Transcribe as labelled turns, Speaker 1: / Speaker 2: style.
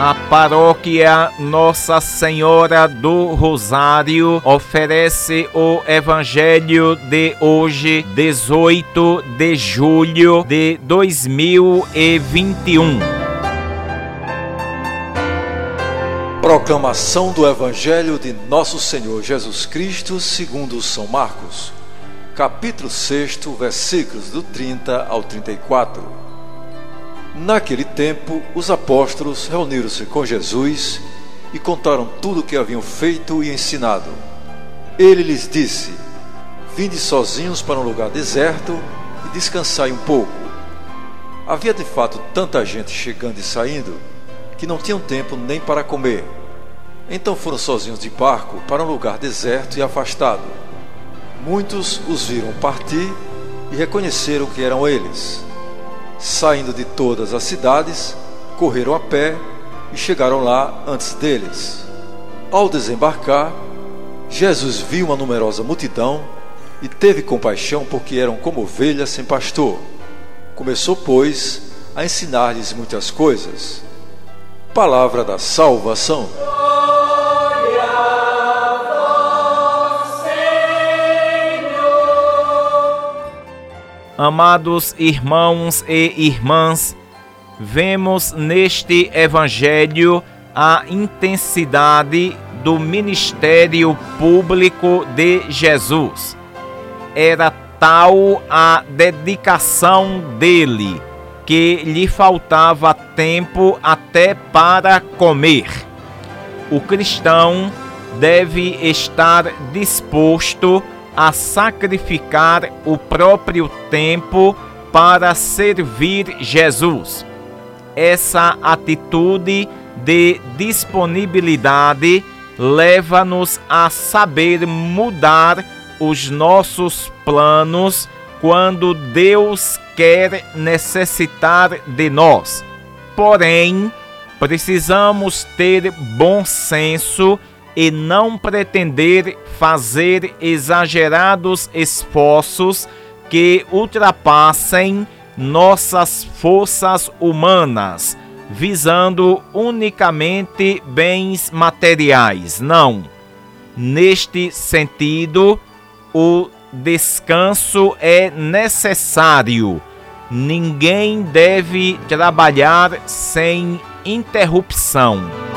Speaker 1: A paróquia Nossa Senhora do Rosário oferece o Evangelho de hoje, 18 de julho de 2021.
Speaker 2: Proclamação do Evangelho de Nosso Senhor Jesus Cristo, segundo São Marcos, capítulo 6, versículos do 30 ao 34. Naquele tempo, os apóstolos reuniram-se com Jesus e contaram tudo o que haviam feito e ensinado. Ele lhes disse: Vinde sozinhos para um lugar deserto e descansai um pouco. Havia de fato tanta gente chegando e saindo que não tinham tempo nem para comer. Então foram sozinhos de barco para um lugar deserto e afastado. Muitos os viram partir e reconheceram que eram eles saindo de todas as cidades, correram a pé e chegaram lá antes deles. Ao desembarcar, Jesus viu uma numerosa multidão e teve compaixão porque eram como ovelhas sem pastor. Começou, pois, a ensinar-lhes muitas coisas. Palavra da salvação.
Speaker 1: Amados irmãos e irmãs, vemos neste Evangelho a intensidade do ministério público de Jesus. Era tal a dedicação dele que lhe faltava tempo até para comer. O cristão deve estar disposto a a sacrificar o próprio tempo para servir Jesus. Essa atitude de disponibilidade leva-nos a saber mudar os nossos planos quando Deus quer necessitar de nós. Porém, precisamos ter bom senso e não pretender fazer exagerados esforços que ultrapassem nossas forças humanas, visando unicamente bens materiais. Não. Neste sentido, o descanso é necessário. Ninguém deve trabalhar sem interrupção.